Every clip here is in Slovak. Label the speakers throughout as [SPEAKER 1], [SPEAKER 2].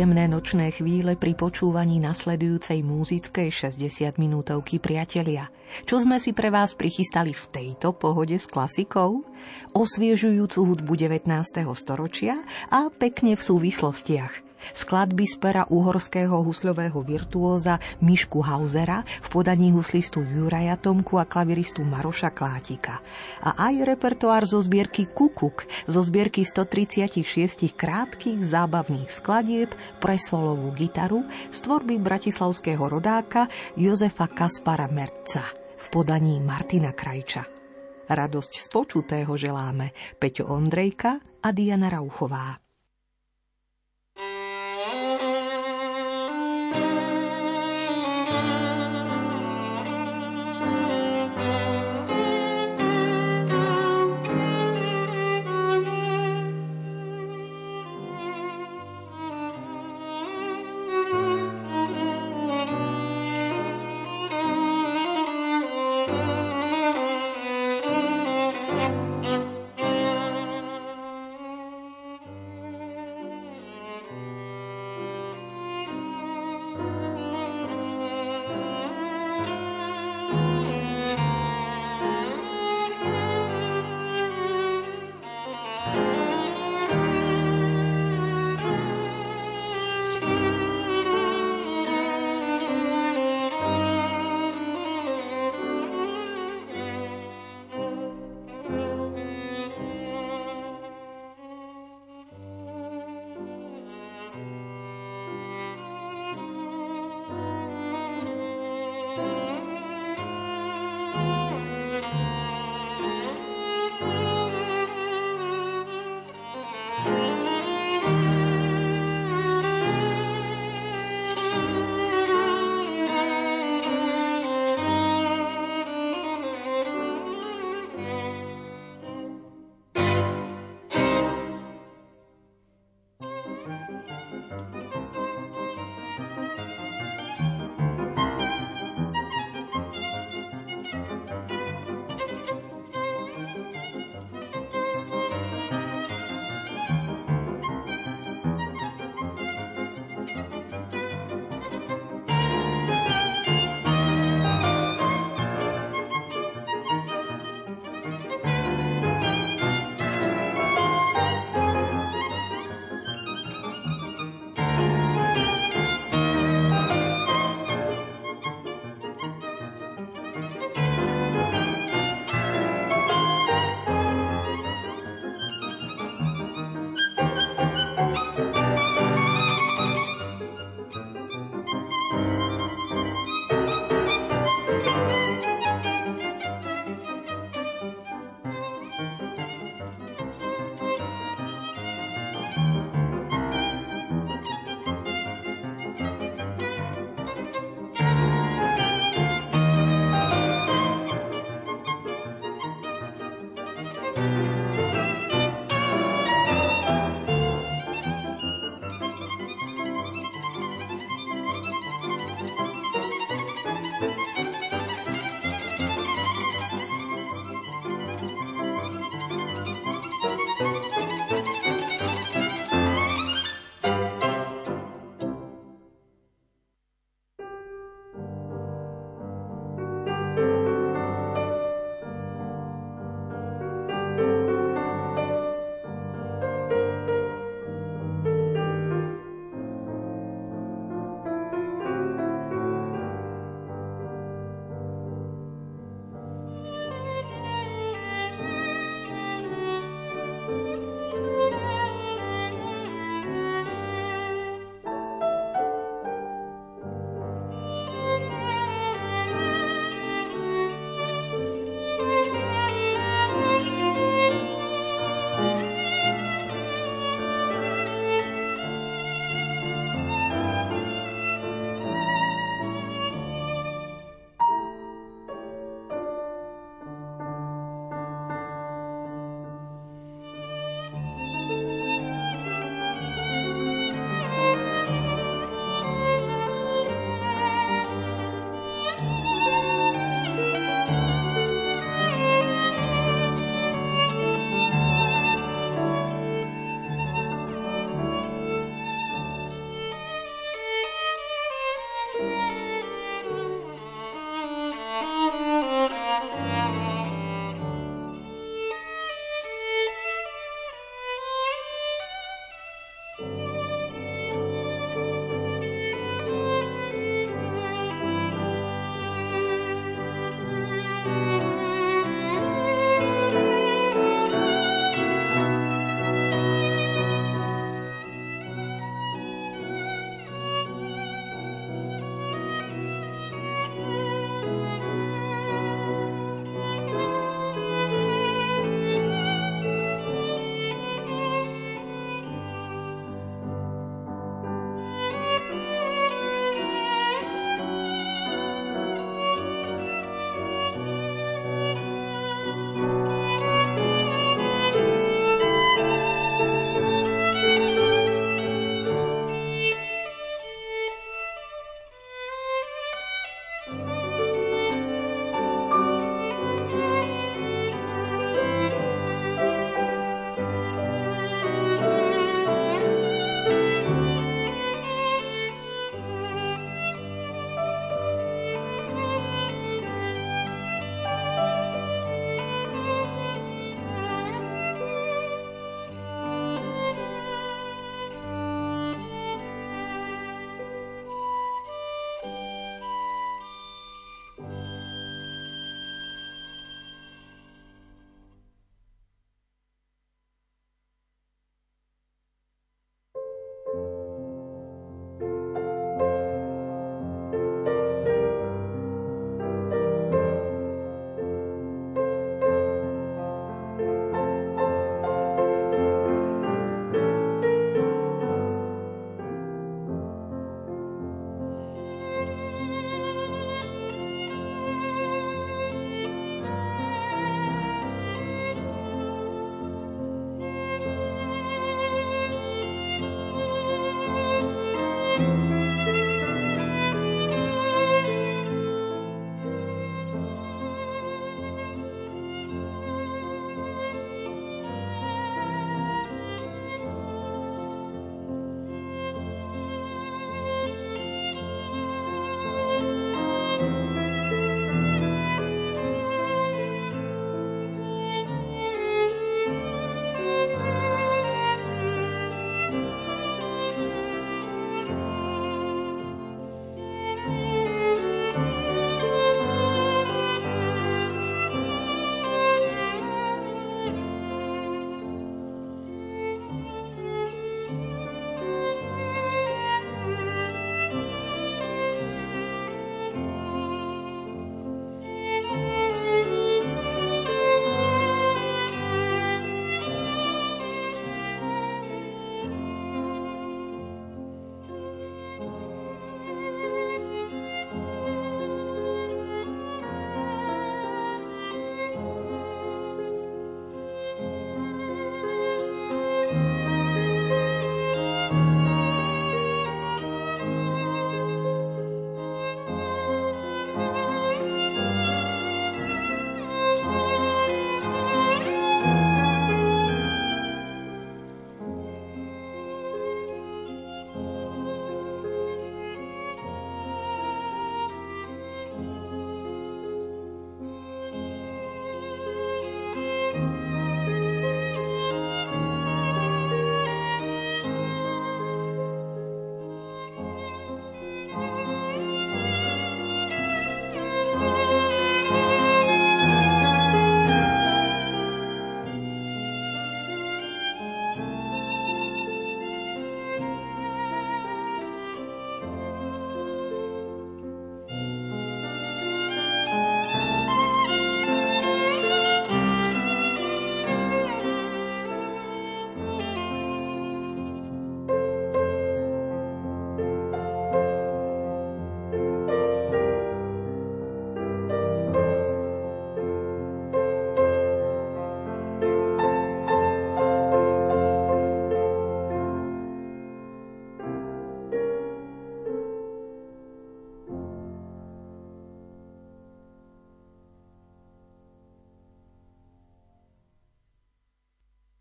[SPEAKER 1] Príjemné nočné chvíle pri počúvaní nasledujúcej múzickej 60 minútovky priatelia. Čo sme si pre vás prichystali v tejto pohode s klasikou? Osviežujúcu hudbu 19. storočia a pekne v súvislostiach – skladby z pera uhorského husľového virtuóza Mišku Hausera v podaní huslistu Juraja Tomku a klaviristu Maroša Klátika. A aj repertoár zo zbierky Kukuk, zo zbierky 136 krátkých zábavných skladieb pre solovú gitaru z tvorby bratislavského rodáka Jozefa Kaspara Merca v podaní Martina Krajča. Radosť z počutého želáme Peťo Ondrejka a Diana Rauchová.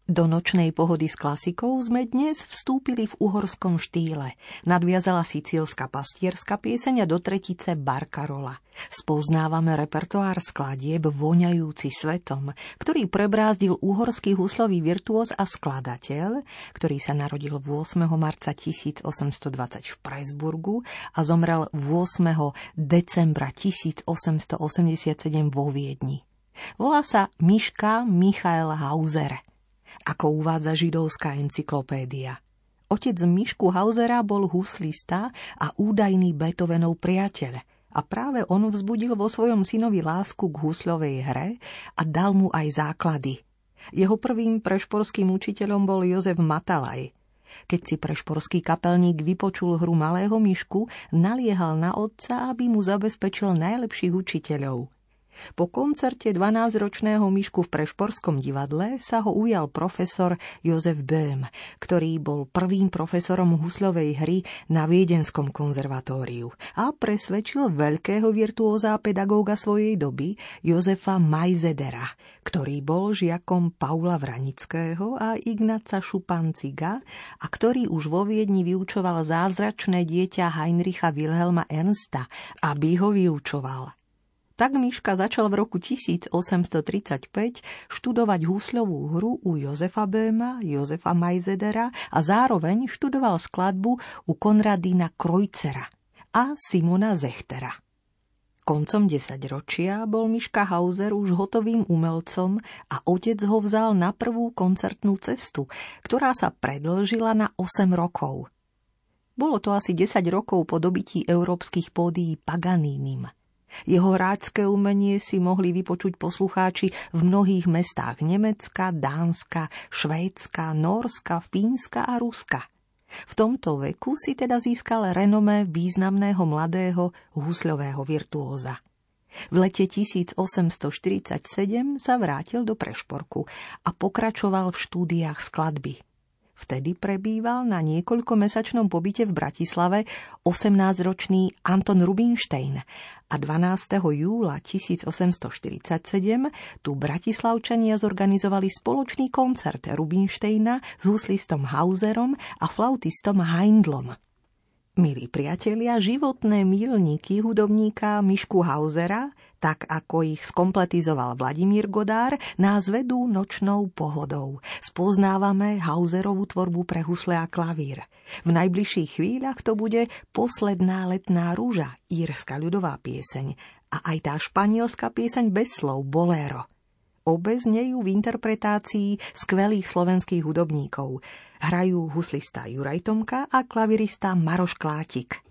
[SPEAKER 1] Do nočnej pohody s klasikou sme dnes vstúpili v uhorskom štýle. Nadviazala sicílska pastierská pieseň do tretice Barcarola. Spoznávame repertoár skladieb voňajúci svetom, ktorý prebrázdil uhorský huslový virtuóz a skladateľ, ktorý sa narodil 8. marca 1820 v Preisburgu a zomrel 8. decembra 1887 vo Viedni. Volá sa Miška Michael Hauser ako uvádza židovská encyklopédia. Otec Mišku Hausera bol huslista a údajný Beethovenov priateľ a práve on vzbudil vo svojom synovi lásku k husľovej hre a dal mu aj základy. Jeho prvým prešporským učiteľom bol Jozef Matalaj. Keď si prešporský kapelník vypočul hru malého myšku, naliehal na otca, aby mu zabezpečil najlepších učiteľov – po koncerte 12-ročného myšku v Prešporskom divadle sa ho ujal profesor Jozef Böhm, ktorý bol prvým profesorom husľovej hry na Viedenskom konzervatóriu a presvedčil veľkého virtuóza pedagóga svojej doby Jozefa Majzedera, ktorý bol žiakom Paula Vranického a Ignaca Šupanciga a ktorý už vo Viedni vyučoval zázračné dieťa Heinricha Wilhelma Ernsta, aby ho vyučoval. Tak Miška začal v roku 1835 študovať húsľovú hru u Jozefa Béma, Jozefa Majzedera a zároveň študoval skladbu u Konradína Krojcera a Simona Zechtera. Koncom desaťročia bol Miška Hauser už hotovým umelcom a otec ho vzal na prvú koncertnú cestu, ktorá sa predlžila na 8 rokov. Bolo to asi 10 rokov po dobití európskych pódií Paganínim – jeho hráčské umenie si mohli vypočuť poslucháči v mnohých mestách Nemecka, Dánska, Švédska, Norska, Fínska a Ruska. V tomto veku si teda získal renomé významného mladého husľového virtuóza. V lete 1847 sa vrátil do Prešporku a pokračoval v štúdiách skladby. Vtedy prebýval na niekoľkomesačnom pobyte v Bratislave 18-ročný Anton Rubinstein a 12. júla 1847 tu Bratislavčania zorganizovali spoločný koncert Rubinsteina s huslistom Hauserom a flautistom Heindlom. Milí priatelia, životné milníky hudobníka Mišku Hausera, tak ako ich skompletizoval Vladimír Godár, nás vedú nočnou pohodou. Spoznávame Hauserovú tvorbu pre husle a klavír. V najbližších chvíľach to bude Posledná letná rúža, írska ľudová pieseň a aj tá španielská pieseň bez slov Bolero – Obe znejú v interpretácii skvelých slovenských hudobníkov. Hrajú huslista Juraj Tomka a klavirista Maroš Klátik.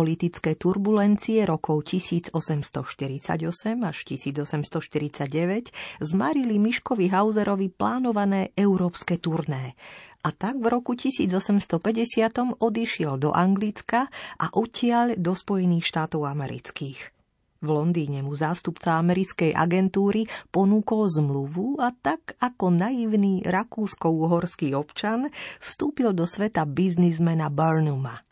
[SPEAKER 1] Politické turbulencie rokov 1848 až 1849 zmarili Miškovi Hauserovi plánované európske turné a tak v roku 1850 odišiel do Anglicka a odtiaľ do Spojených štátov amerických. V Londýne mu zástupca americkej agentúry ponúkol zmluvu a tak ako naivný rakúsko-uhorský občan vstúpil do sveta biznismena Burnuma.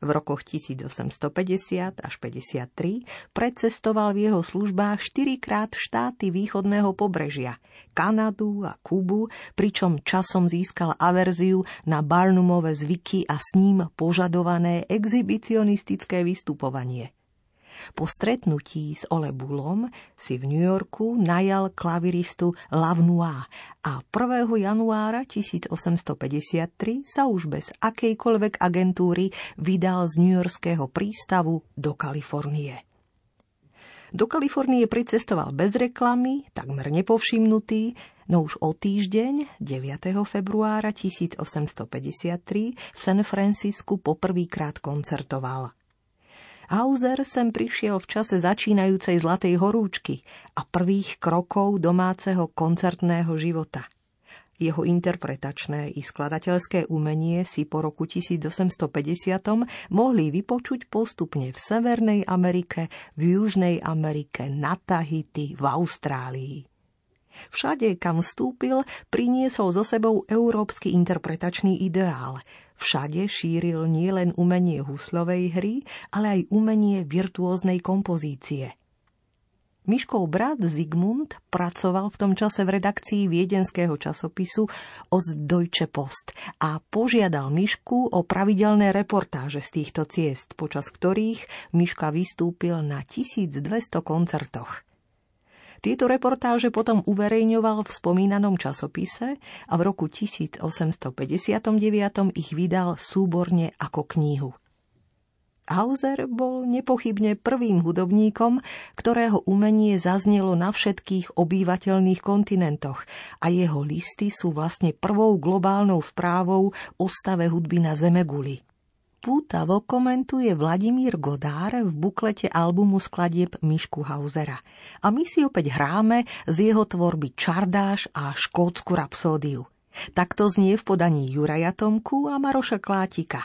[SPEAKER 1] V rokoch 1850 až 53 predcestoval v jeho službách štyrikrát štáty východného pobrežia, Kanadu a Kubu, pričom časom získal averziu na Barnumové zvyky a s ním požadované exhibicionistické vystupovanie – po stretnutí s Ole Bullom si v New Yorku najal klaviristu Lavnois a 1. januára 1853 sa už bez akejkoľvek agentúry vydal z New Yorkského prístavu do Kalifornie. Do Kalifornie pricestoval bez reklamy, takmer nepovšimnutý, no už o týždeň, 9. februára 1853, v San Francisku poprvýkrát koncertoval. Hauser sem prišiel v čase začínajúcej Zlatej horúčky a prvých krokov domáceho koncertného života. Jeho interpretačné i skladateľské umenie si po roku 1850 mohli vypočuť postupne v Severnej Amerike, v Južnej Amerike, na Tahiti, v Austrálii. Všade, kam vstúpil, priniesol so sebou európsky interpretačný ideál – Všade šíril nielen umenie huslovej hry, ale aj umenie virtuóznej kompozície. Miškov brat Zigmund pracoval v tom čase v redakcii viedenského časopisu Ostdeutsche Post a požiadal Mišku o pravidelné reportáže z týchto ciest, počas ktorých Miška vystúpil na 1200 koncertoch. Tieto reportáže potom uverejňoval v spomínanom časopise a v roku 1859 ich vydal súborne ako knihu. Hauser bol nepochybne prvým hudobníkom, ktorého umenie zaznelo na všetkých obývateľných kontinentoch a jeho listy sú vlastne prvou globálnou správou o stave hudby na Zemeguli. Pútavo komentuje Vladimír Godár v buklete albumu skladieb Mišku Hausera. A my si opäť hráme z jeho tvorby Čardáš a Škótsku rapsódiu. Takto znie v podaní Juraja Tomku a Maroša Klátika.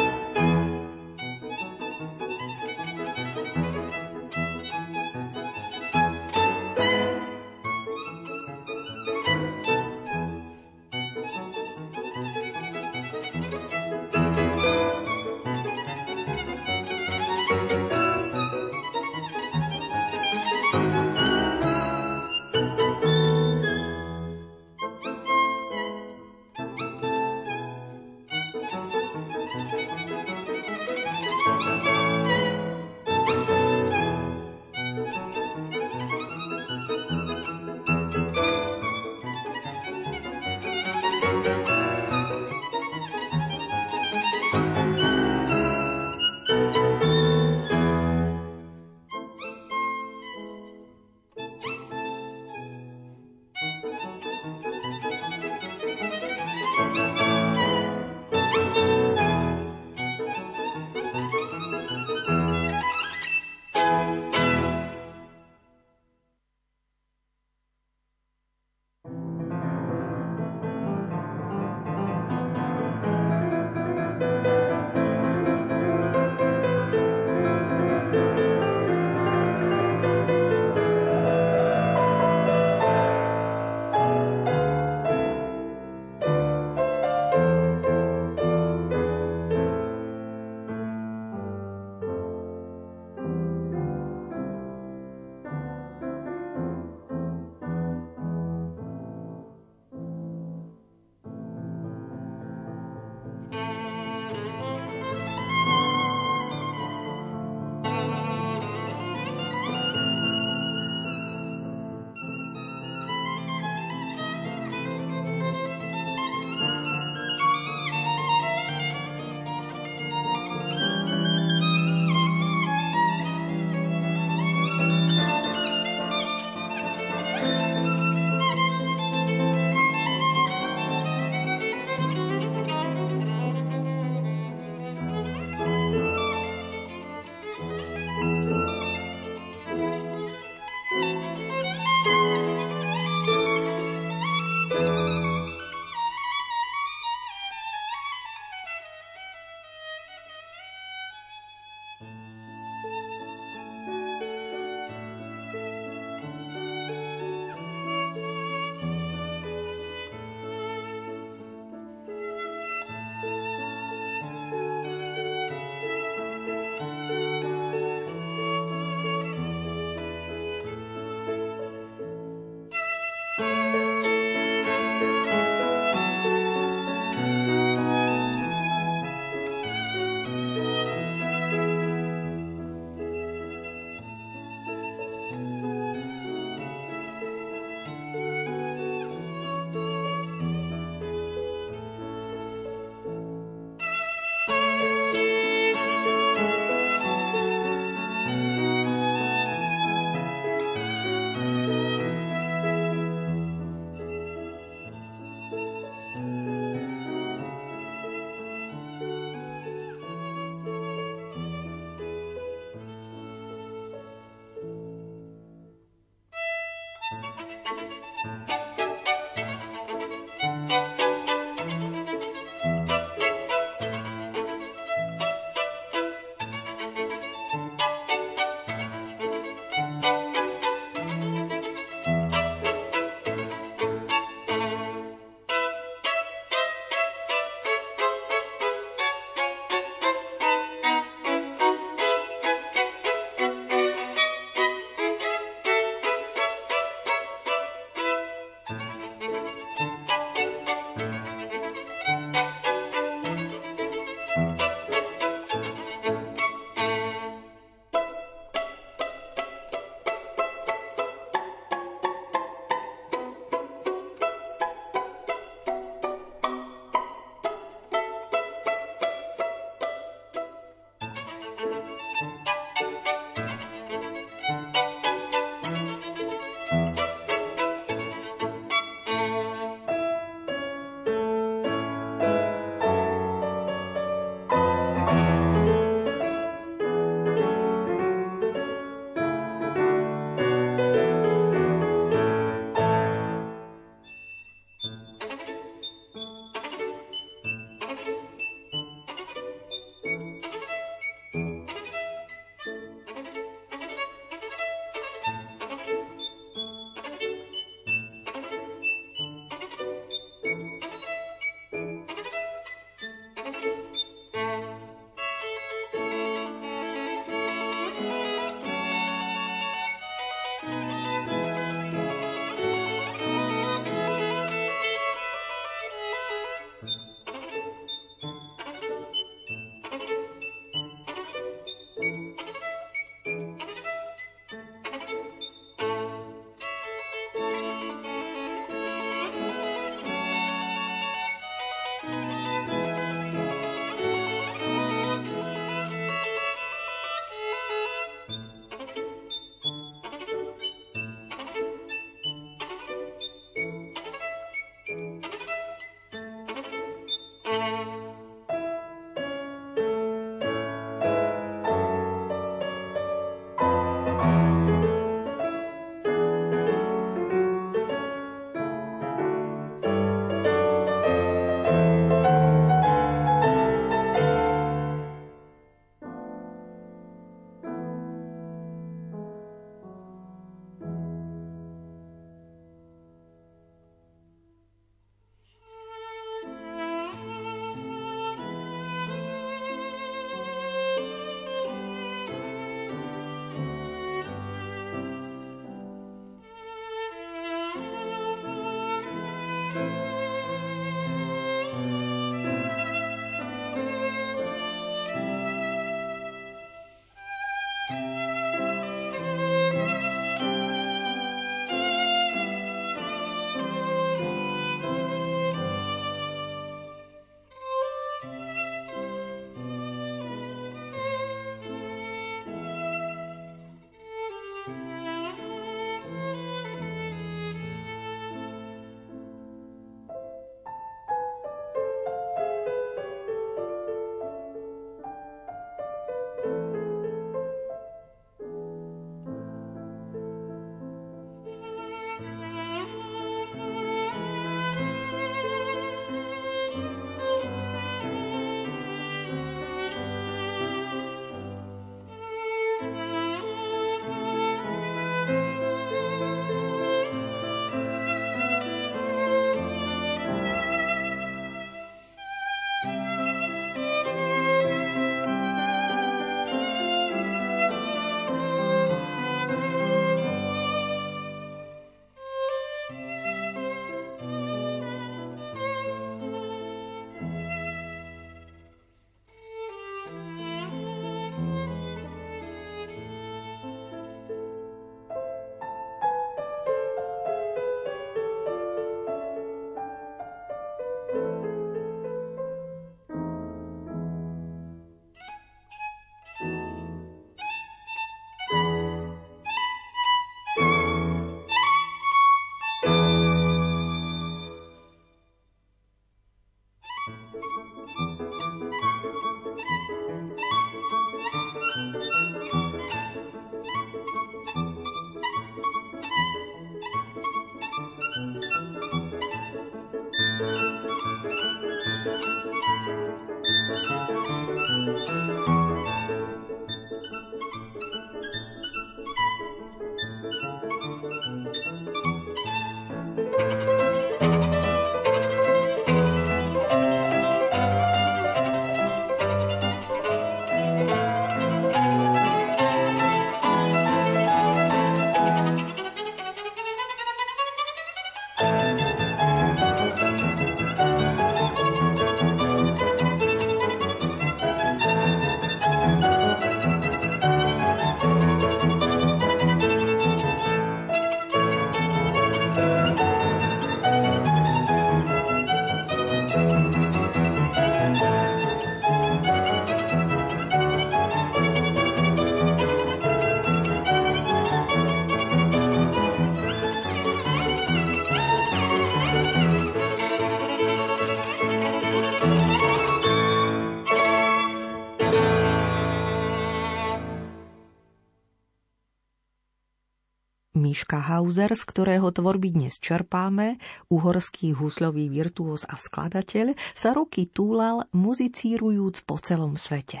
[SPEAKER 1] Hauser, z ktorého tvorby dnes čerpáme, uhorský husľový virtuós a skladateľ, sa roky túlal muzicírujúc po celom svete.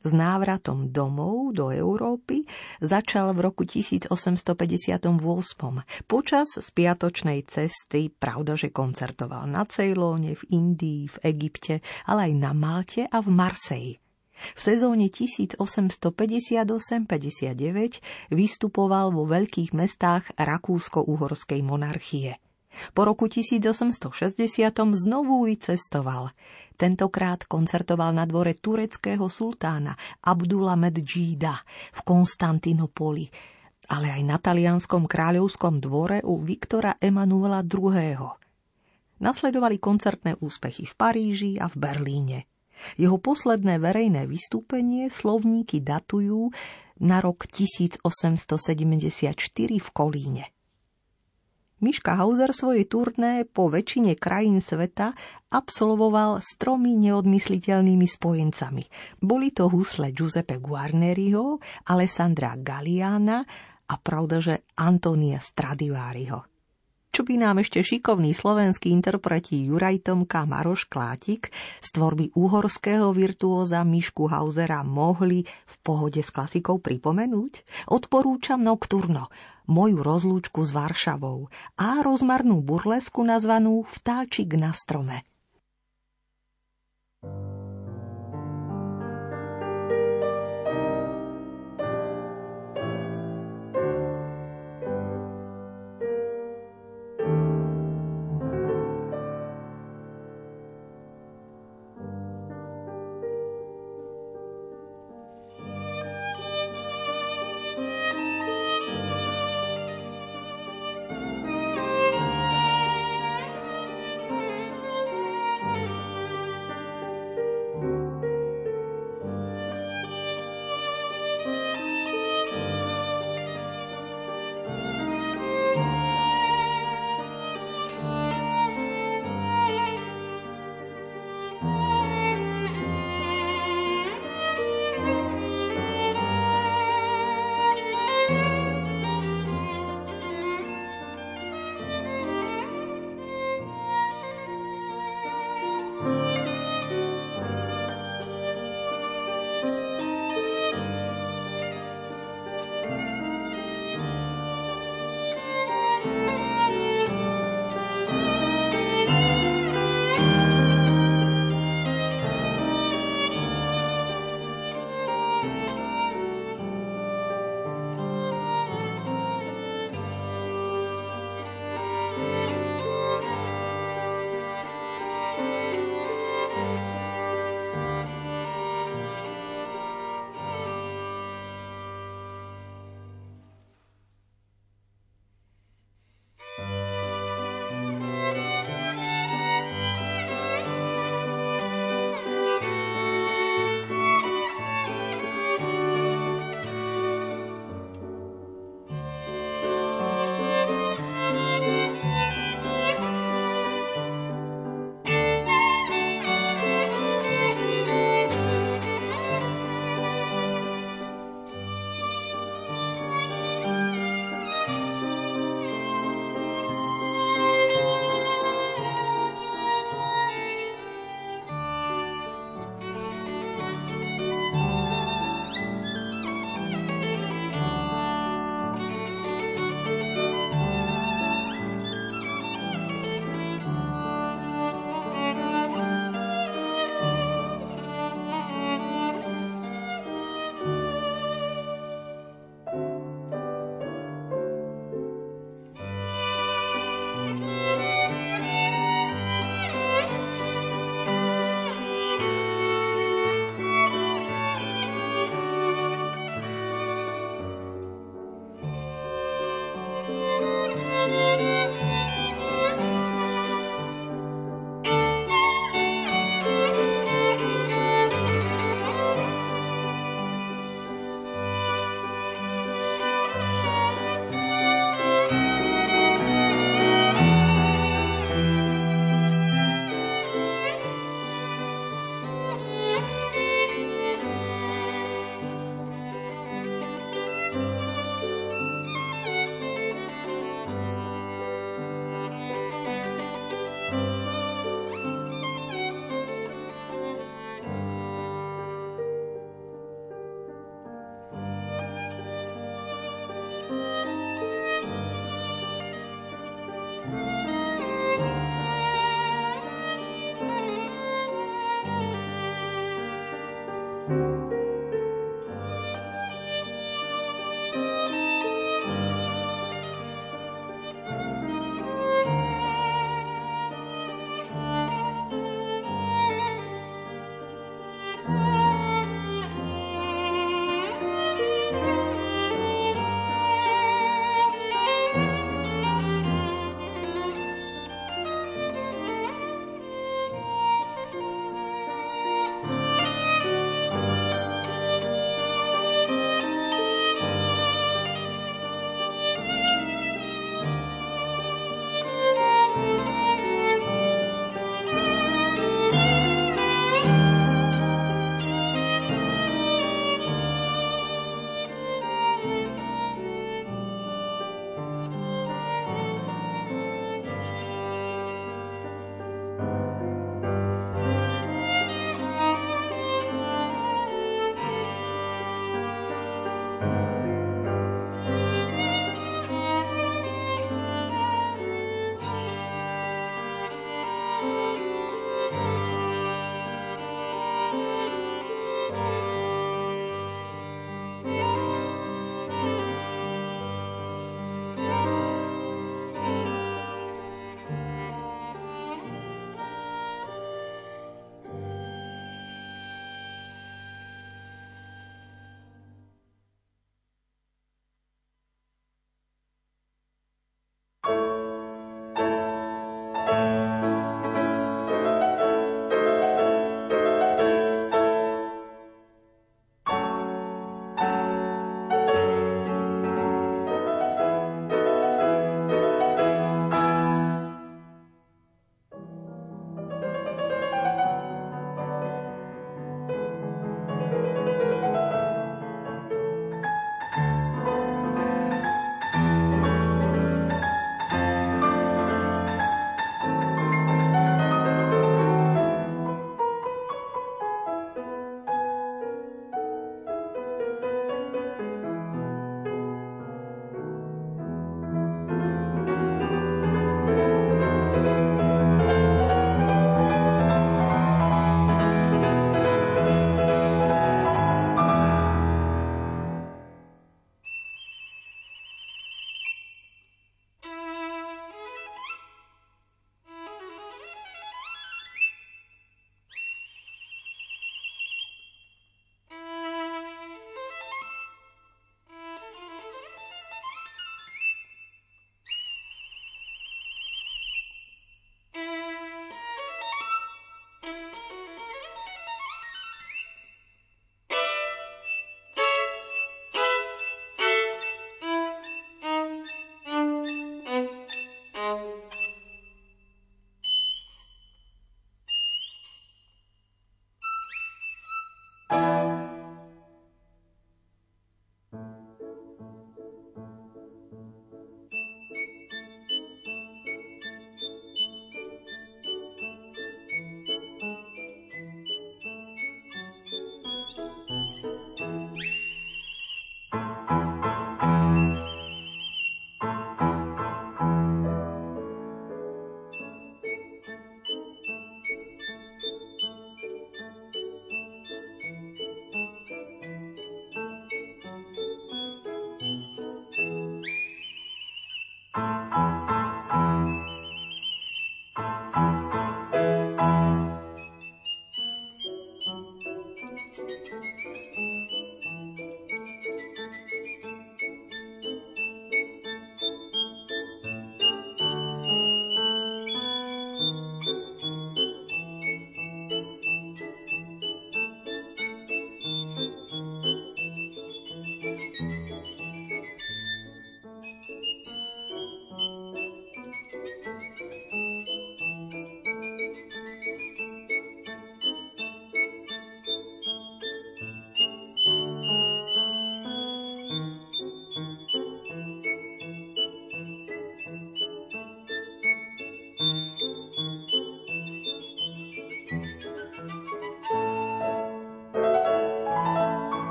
[SPEAKER 1] S návratom domov do Európy začal v roku 1858. Počas spiatočnej cesty, pravda, že koncertoval na Ceylóne, v Indii, v Egypte, ale aj na Malte a v Marseji. V sezóne 1858-59 vystupoval vo veľkých mestách Rakúsko-Uhorskej monarchie. Po roku 1860 znovu vycestoval. Tentokrát koncertoval na dvore tureckého sultána Abdullah Medžída v Konstantinopoli, ale aj na talianskom kráľovskom dvore u Viktora Emanuela II. Nasledovali koncertné úspechy v Paríži a v Berlíne. Jeho posledné verejné vystúpenie slovníky datujú na rok 1874 v Kolíne. Miška Hauser svoje turné po väčšine krajín sveta absolvoval s tromi neodmysliteľnými spojencami. Boli to husle Giuseppe Guarneriho, Alessandra Galliana a pravda, že Antonia Stradivariho čo by nám ešte šikovní slovenskí interpreti Juraj Tomka Maroš Klátik z tvorby uhorského virtuóza Mišku Hausera mohli v pohode s klasikou pripomenúť? Odporúčam Nocturno, moju rozlúčku s Varšavou a rozmarnú burlesku nazvanú Vtáčik na strome. thank you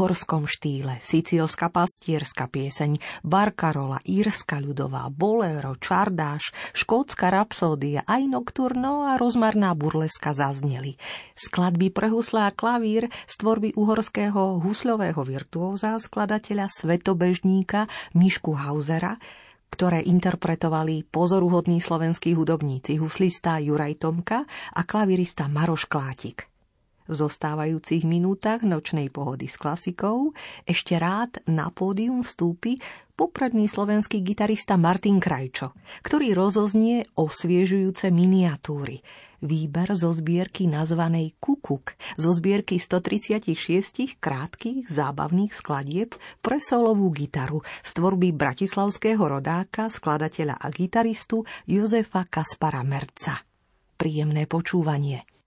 [SPEAKER 1] uhorskom štýle, sicílska pastierska pieseň, barkarola, írska ľudová, bolero, čardáš, škótska rapsódia, aj nokturno a rozmarná burleska zazneli. Skladby pre husle a klavír z tvorby uhorského husľového virtuóza, skladateľa svetobežníka Mišku Hausera, ktoré interpretovali pozoruhodní slovenskí hudobníci huslista Juraj Tomka a klavirista Maroš Klátik. V zostávajúcich minútach nočnej pohody s klasikou ešte rád na pódium vstúpi popredný slovenský gitarista Martin Krajčo, ktorý rozoznie osviežujúce miniatúry. Výber zo zbierky nazvanej Kukuk, zo zbierky 136 krátkých zábavných skladieb pre solovú gitaru z tvorby bratislavského rodáka, skladateľa a gitaristu Jozefa Kaspara Merca. Príjemné počúvanie.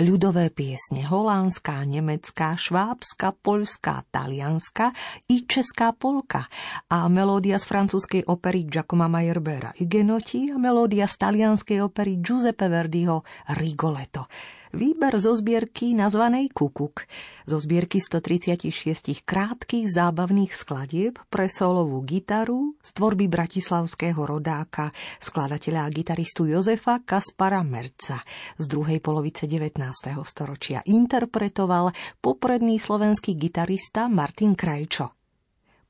[SPEAKER 1] Ľudové piesne holandská, nemecká, švábska, poľská, talianska i česká polka. A melódia z francúzskej opery Giacomo Meyerbera Hugenoti a melódia z talianskej opery Giuseppe Verdiho Rigoletto výber zo zbierky nazvanej Kukuk, zo zbierky 136 krátkých zábavných skladieb pre solovú gitaru z tvorby bratislavského rodáka, skladateľa a gitaristu Jozefa Kaspara Merca z druhej polovice 19. storočia interpretoval popredný slovenský gitarista Martin Krajčo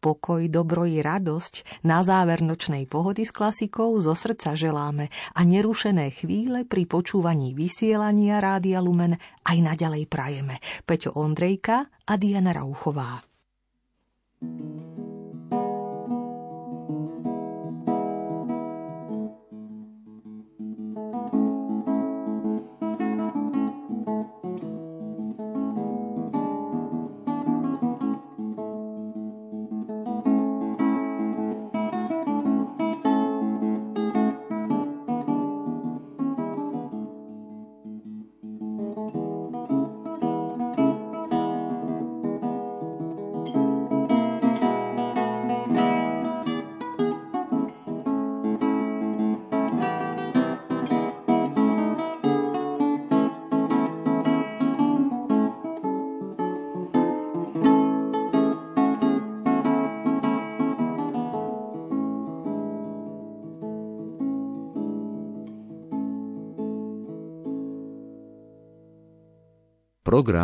[SPEAKER 1] pokoj, dobro i radosť na záver nočnej pohody s klasikou zo srdca želáme a nerušené chvíle pri počúvaní vysielania Rádia Lumen aj naďalej prajeme. Peťo Ondrejka a Diana Rauchová. thank you
[SPEAKER 2] program